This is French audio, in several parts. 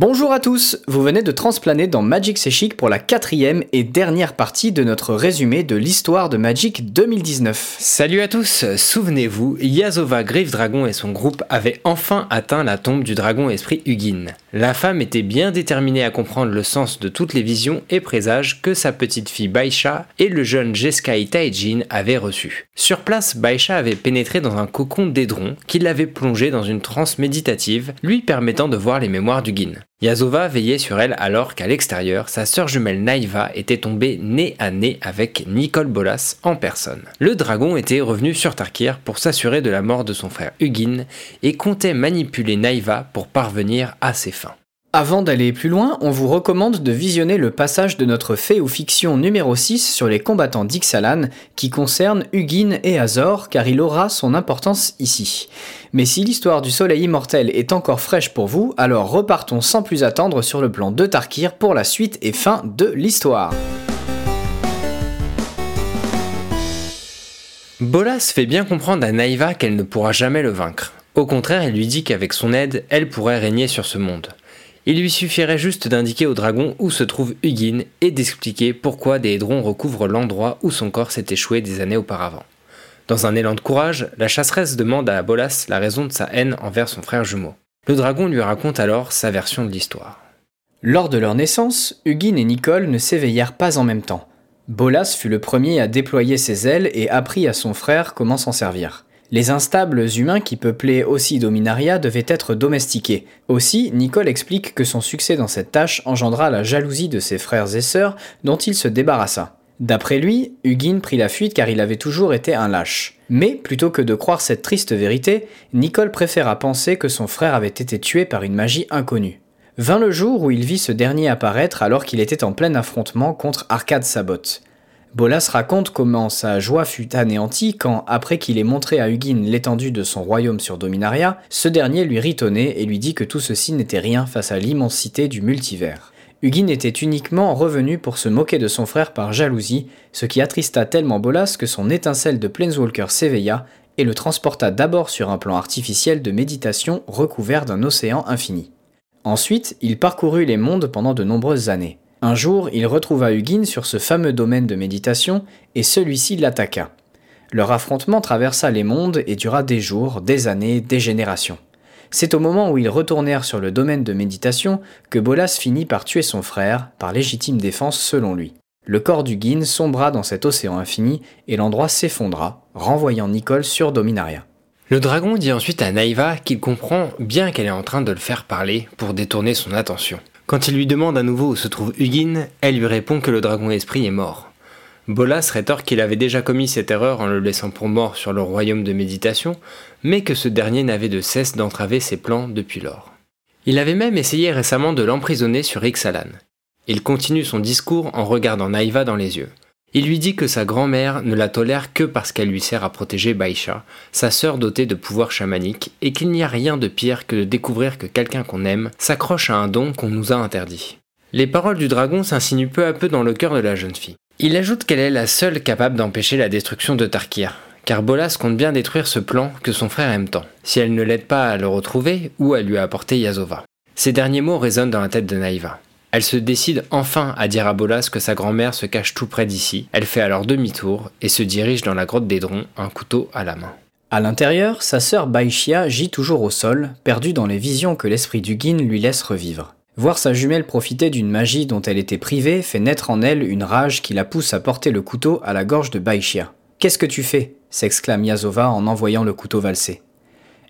Bonjour à tous, vous venez de transplaner dans Magic C'est pour la quatrième et dernière partie de notre résumé de l'histoire de Magic 2019. Salut à tous, souvenez-vous, Yazova Griff Dragon et son groupe avaient enfin atteint la tombe du dragon esprit Hugin. La femme était bien déterminée à comprendre le sens de toutes les visions et présages que sa petite fille Baisha et le jeune Jeskai Taijin avaient reçus. Sur place, Baisha avait pénétré dans un cocon d'édron qui l'avait plongé dans une transe méditative, lui permettant de voir les mémoires d'Hugin. Yazova veillait sur elle alors qu'à l'extérieur, sa sœur jumelle Naïva était tombée nez à nez avec Nicole Bolas en personne. Le dragon était revenu sur Tarkir pour s'assurer de la mort de son frère Hugin et comptait manipuler Naïva pour parvenir à ses fins. Avant d'aller plus loin, on vous recommande de visionner le passage de notre fait ou fiction numéro 6 sur les combattants d'Ixalan qui concerne Hugin et Azor car il aura son importance ici. Mais si l'histoire du soleil immortel est encore fraîche pour vous, alors repartons sans plus attendre sur le plan de Tarkir pour la suite et fin de l'histoire. Bolas fait bien comprendre à Naïva qu'elle ne pourra jamais le vaincre. Au contraire, il lui dit qu'avec son aide, elle pourrait régner sur ce monde. Il lui suffirait juste d'indiquer au dragon où se trouve Hugin et d'expliquer pourquoi des hédrons recouvrent l'endroit où son corps s'est échoué des années auparavant. Dans un élan de courage, la chasseresse demande à Bolas la raison de sa haine envers son frère jumeau. Le dragon lui raconte alors sa version de l'histoire. Lors de leur naissance, Hugin et Nicole ne s'éveillèrent pas en même temps. Bolas fut le premier à déployer ses ailes et apprit à son frère comment s'en servir. Les instables humains qui peuplaient aussi Dominaria devaient être domestiqués. Aussi, Nicole explique que son succès dans cette tâche engendra la jalousie de ses frères et sœurs dont il se débarrassa. D'après lui, Hugin prit la fuite car il avait toujours été un lâche. Mais plutôt que de croire cette triste vérité, Nicole préféra penser que son frère avait été tué par une magie inconnue. Vint le jour où il vit ce dernier apparaître alors qu'il était en plein affrontement contre Arcade Sabot. Bolas raconte comment sa joie fut anéantie quand, après qu'il ait montré à Hugin l'étendue de son royaume sur Dominaria, ce dernier lui ritonnait et lui dit que tout ceci n'était rien face à l'immensité du multivers. Hugin était uniquement revenu pour se moquer de son frère par jalousie, ce qui attrista tellement Bolas que son étincelle de Planeswalker s'éveilla et le transporta d'abord sur un plan artificiel de méditation recouvert d'un océan infini. Ensuite, il parcourut les mondes pendant de nombreuses années. Un jour, il retrouva Hugin sur ce fameux domaine de méditation et celui-ci l'attaqua. Leur affrontement traversa les mondes et dura des jours, des années, des générations. C'est au moment où ils retournèrent sur le domaine de méditation que Bolas finit par tuer son frère, par légitime défense selon lui. Le corps d'Hugin sombra dans cet océan infini et l'endroit s'effondra, renvoyant Nicole sur Dominaria. Le dragon dit ensuite à Naïva qu'il comprend bien qu'elle est en train de le faire parler pour détourner son attention. Quand il lui demande à nouveau où se trouve Hugin, elle lui répond que le dragon esprit est mort. Bolas rétorque qu'il avait déjà commis cette erreur en le laissant pour mort sur le royaume de méditation, mais que ce dernier n'avait de cesse d'entraver ses plans depuis lors. Il avait même essayé récemment de l'emprisonner sur Ixalan. Il continue son discours en regardant Naïva dans les yeux. Il lui dit que sa grand-mère ne la tolère que parce qu'elle lui sert à protéger Baisha, sa sœur dotée de pouvoirs chamaniques, et qu'il n'y a rien de pire que de découvrir que quelqu'un qu'on aime s'accroche à un don qu'on nous a interdit. Les paroles du dragon s'insinuent peu à peu dans le cœur de la jeune fille. Il ajoute qu'elle est la seule capable d'empêcher la destruction de Tarkir, car Bolas compte bien détruire ce plan que son frère aime tant, si elle ne l'aide pas à le retrouver ou à lui apporter Yazova. Ces derniers mots résonnent dans la tête de Naïva. Elle se décide enfin à dire à Bolas que sa grand-mère se cache tout près d'ici. Elle fait alors demi-tour et se dirige dans la grotte des Drons, un couteau à la main. À l'intérieur, sa sœur Baishia gît toujours au sol, perdue dans les visions que l'esprit du Guin lui laisse revivre. Voir sa jumelle profiter d'une magie dont elle était privée fait naître en elle une rage qui la pousse à porter le couteau à la gorge de Baishia. Qu'est-ce que tu fais? s'exclame Yazova en envoyant le couteau valser.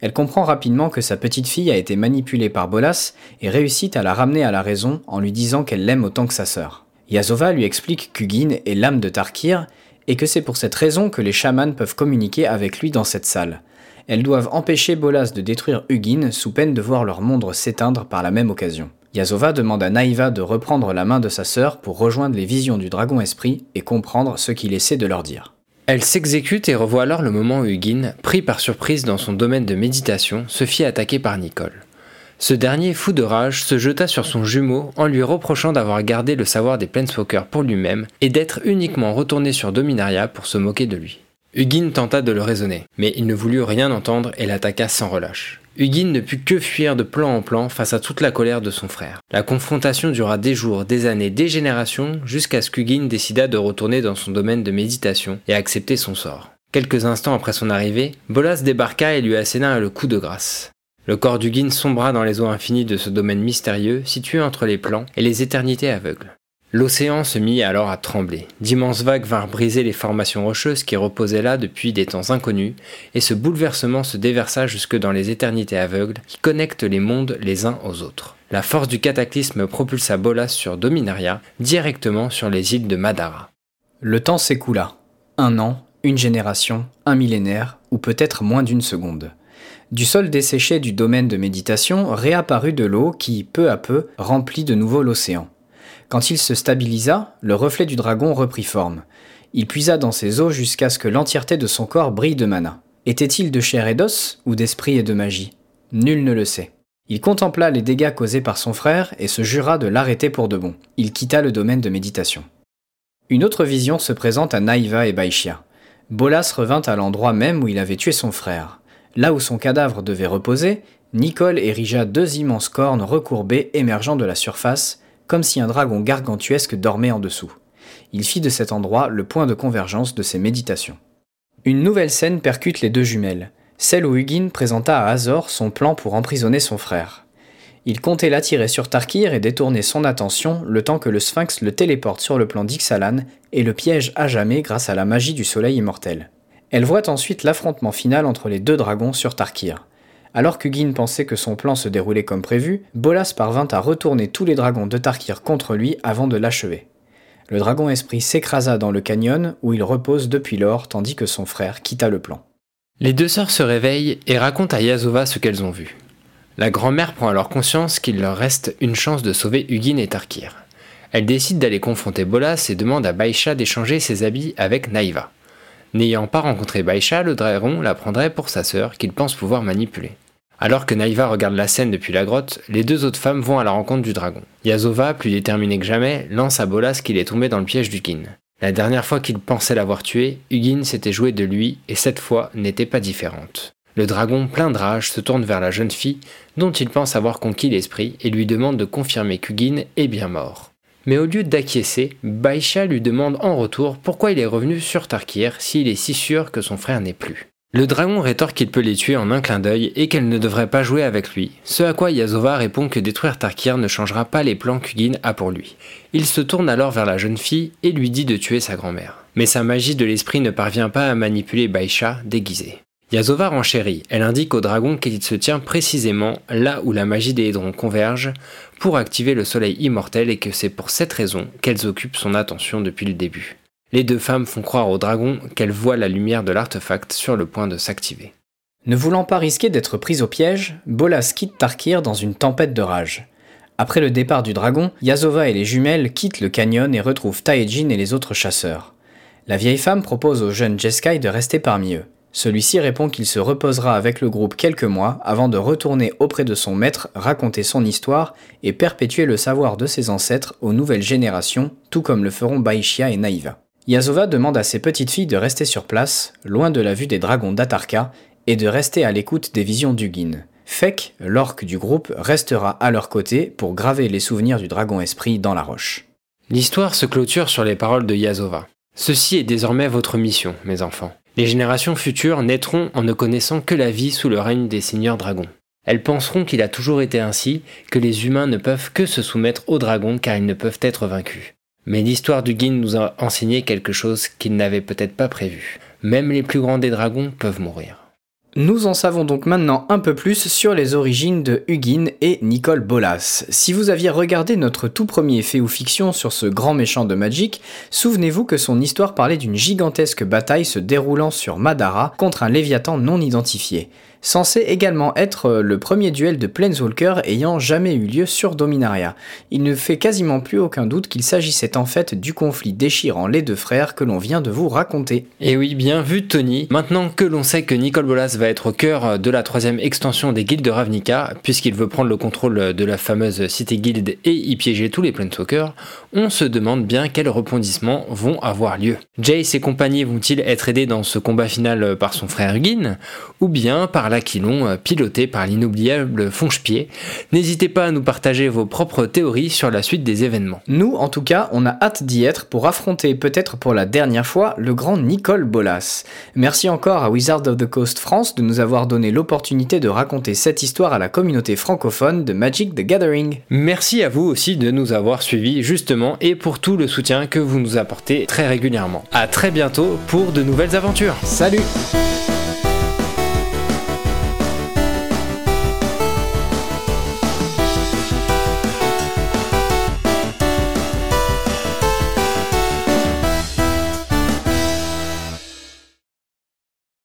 Elle comprend rapidement que sa petite fille a été manipulée par Bolas et réussit à la ramener à la raison en lui disant qu'elle l'aime autant que sa sœur. Yazova lui explique qu'Hugin est l'âme de Tarkir et que c'est pour cette raison que les chamans peuvent communiquer avec lui dans cette salle. Elles doivent empêcher Bolas de détruire Hugin sous peine de voir leur monde s'éteindre par la même occasion. Yazova demande à Naïva de reprendre la main de sa sœur pour rejoindre les visions du dragon esprit et comprendre ce qu'il essaie de leur dire. Elle s'exécute et revoit alors le moment où Hugin, pris par surprise dans son domaine de méditation, se fit attaquer par Nicole. Ce dernier, fou de rage, se jeta sur son jumeau en lui reprochant d'avoir gardé le savoir des Planeswalkers pour lui-même et d'être uniquement retourné sur Dominaria pour se moquer de lui. Hugin tenta de le raisonner, mais il ne voulut rien entendre et l'attaqua sans relâche. Hugin ne put que fuir de plan en plan face à toute la colère de son frère. La confrontation dura des jours, des années, des générations, jusqu'à ce qu'Hugin décida de retourner dans son domaine de méditation et accepter son sort. Quelques instants après son arrivée, Bolas débarqua et lui asséna le coup de grâce. Le corps d'Hugin sombra dans les eaux infinies de ce domaine mystérieux situé entre les plans et les éternités aveugles. L'océan se mit alors à trembler. D'immenses vagues vinrent briser les formations rocheuses qui reposaient là depuis des temps inconnus, et ce bouleversement se déversa jusque dans les éternités aveugles qui connectent les mondes les uns aux autres. La force du cataclysme propulsa Bolas sur Dominaria, directement sur les îles de Madara. Le temps s'écoula. Un an, une génération, un millénaire, ou peut-être moins d'une seconde. Du sol desséché du domaine de méditation réapparut de l'eau qui, peu à peu, remplit de nouveau l'océan. Quand il se stabilisa, le reflet du dragon reprit forme. Il puisa dans ses eaux jusqu'à ce que l'entièreté de son corps brille de mana. Était-il de chair et d'os ou d'esprit et de magie? Nul ne le sait. Il contempla les dégâts causés par son frère et se jura de l'arrêter pour de bon. Il quitta le domaine de méditation. Une autre vision se présente à Naïva et Baishia. Bolas revint à l'endroit même où il avait tué son frère. Là où son cadavre devait reposer, Nicole érigea deux immenses cornes recourbées émergeant de la surface, comme si un dragon gargantuesque dormait en dessous. Il fit de cet endroit le point de convergence de ses méditations. Une nouvelle scène percute les deux jumelles, celle où Hugin présenta à Azor son plan pour emprisonner son frère. Il comptait l'attirer sur Tarkir et détourner son attention le temps que le sphinx le téléporte sur le plan d'Ixalan et le piège à jamais grâce à la magie du soleil immortel. Elle voit ensuite l'affrontement final entre les deux dragons sur Tarkir. Alors qu'Hugin pensait que son plan se déroulait comme prévu, Bolas parvint à retourner tous les dragons de Tarkir contre lui avant de l'achever. Le dragon esprit s'écrasa dans le canyon où il repose depuis lors tandis que son frère quitta le plan. Les deux sœurs se réveillent et racontent à Yazova ce qu'elles ont vu. La grand-mère prend alors conscience qu'il leur reste une chance de sauver Hugin et Tarkir. Elle décide d'aller confronter Bolas et demande à Baisha d'échanger ses habits avec Naïva. N'ayant pas rencontré Baisha, le dragon la prendrait pour sa sœur qu'il pense pouvoir manipuler. Alors que Naïva regarde la scène depuis la grotte, les deux autres femmes vont à la rencontre du dragon. Yazova, plus déterminée que jamais, lance à Bolas qu'il est tombé dans le piège d'Ugin. La dernière fois qu'il pensait l'avoir tué, Hugin s'était joué de lui et cette fois n'était pas différente. Le dragon, plein de rage, se tourne vers la jeune fille, dont il pense avoir conquis l'esprit, et lui demande de confirmer qu'Hugin est bien mort. Mais au lieu d'acquiescer, Baisha lui demande en retour pourquoi il est revenu sur Tarkir s'il est si sûr que son frère n'est plus. Le dragon rétorque qu'il peut les tuer en un clin d'œil et qu'elle ne devrait pas jouer avec lui, ce à quoi Yazova répond que détruire Tarkir ne changera pas les plans qu'Ugin a pour lui. Il se tourne alors vers la jeune fille et lui dit de tuer sa grand-mère. Mais sa magie de l'esprit ne parvient pas à manipuler Baisha déguisée. Yazova renchérit, elle indique au dragon qu'il se tient précisément là où la magie des hédrons converge pour activer le soleil immortel et que c'est pour cette raison qu'elles occupent son attention depuis le début. Les deux femmes font croire au dragon qu'elles voient la lumière de l'artefact sur le point de s'activer. Ne voulant pas risquer d'être prise au piège, Bolas quitte Tarkir dans une tempête de rage. Après le départ du dragon, Yazova et les jumelles quittent le canyon et retrouvent Taejin et les autres chasseurs. La vieille femme propose au jeune Jeskai de rester parmi eux. Celui-ci répond qu'il se reposera avec le groupe quelques mois avant de retourner auprès de son maître raconter son histoire et perpétuer le savoir de ses ancêtres aux nouvelles générations, tout comme le feront Baishia et Naïva. Yazova demande à ses petites filles de rester sur place, loin de la vue des dragons d'Atarka, et de rester à l'écoute des visions d'Ugin. Fek, l'orque du groupe, restera à leur côté pour graver les souvenirs du dragon esprit dans la roche. L'histoire se clôture sur les paroles de Yazova. Ceci est désormais votre mission, mes enfants. Les générations futures naîtront en ne connaissant que la vie sous le règne des seigneurs dragons. Elles penseront qu'il a toujours été ainsi, que les humains ne peuvent que se soumettre aux dragons car ils ne peuvent être vaincus. Mais l'histoire du Guin nous a enseigné quelque chose qu'il n'avait peut-être pas prévu. Même les plus grands des dragons peuvent mourir. Nous en savons donc maintenant un peu plus sur les origines de Hugin et Nicole Bolas. Si vous aviez regardé notre tout premier fait ou fiction sur ce grand méchant de Magic, souvenez-vous que son histoire parlait d'une gigantesque bataille se déroulant sur Madara contre un Léviathan non identifié censé également être euh, le premier duel de Planeswalker ayant jamais eu lieu sur Dominaria. Il ne fait quasiment plus aucun doute qu'il s'agissait en fait du conflit déchirant les deux frères que l'on vient de vous raconter. Et oui, bien vu Tony. Maintenant que l'on sait que Nicole Bolas va être au cœur de la troisième extension des guildes de Ravnica, puisqu'il veut prendre le contrôle de la fameuse cité guilde et y piéger tous les Planeswalkers, on se demande bien quels rebondissements vont avoir lieu. Jay et ses compagnies vont-ils être aidés dans ce combat final par son frère Gin, ou bien par l'Aquilon, piloté par l'inoubliable Fonchepied? N'hésitez pas à nous partager vos propres théories sur la suite des événements. Nous, en tout cas, on a hâte d'y être pour affronter peut-être pour la dernière fois le grand Nicole Bolas. Merci encore à Wizard of the Coast France de nous avoir donné l'opportunité de raconter cette histoire à la communauté francophone de Magic the Gathering. Merci à vous aussi de nous avoir suivis justement et pour tout le soutien que vous nous apportez très régulièrement. A très bientôt pour de nouvelles aventures. Salut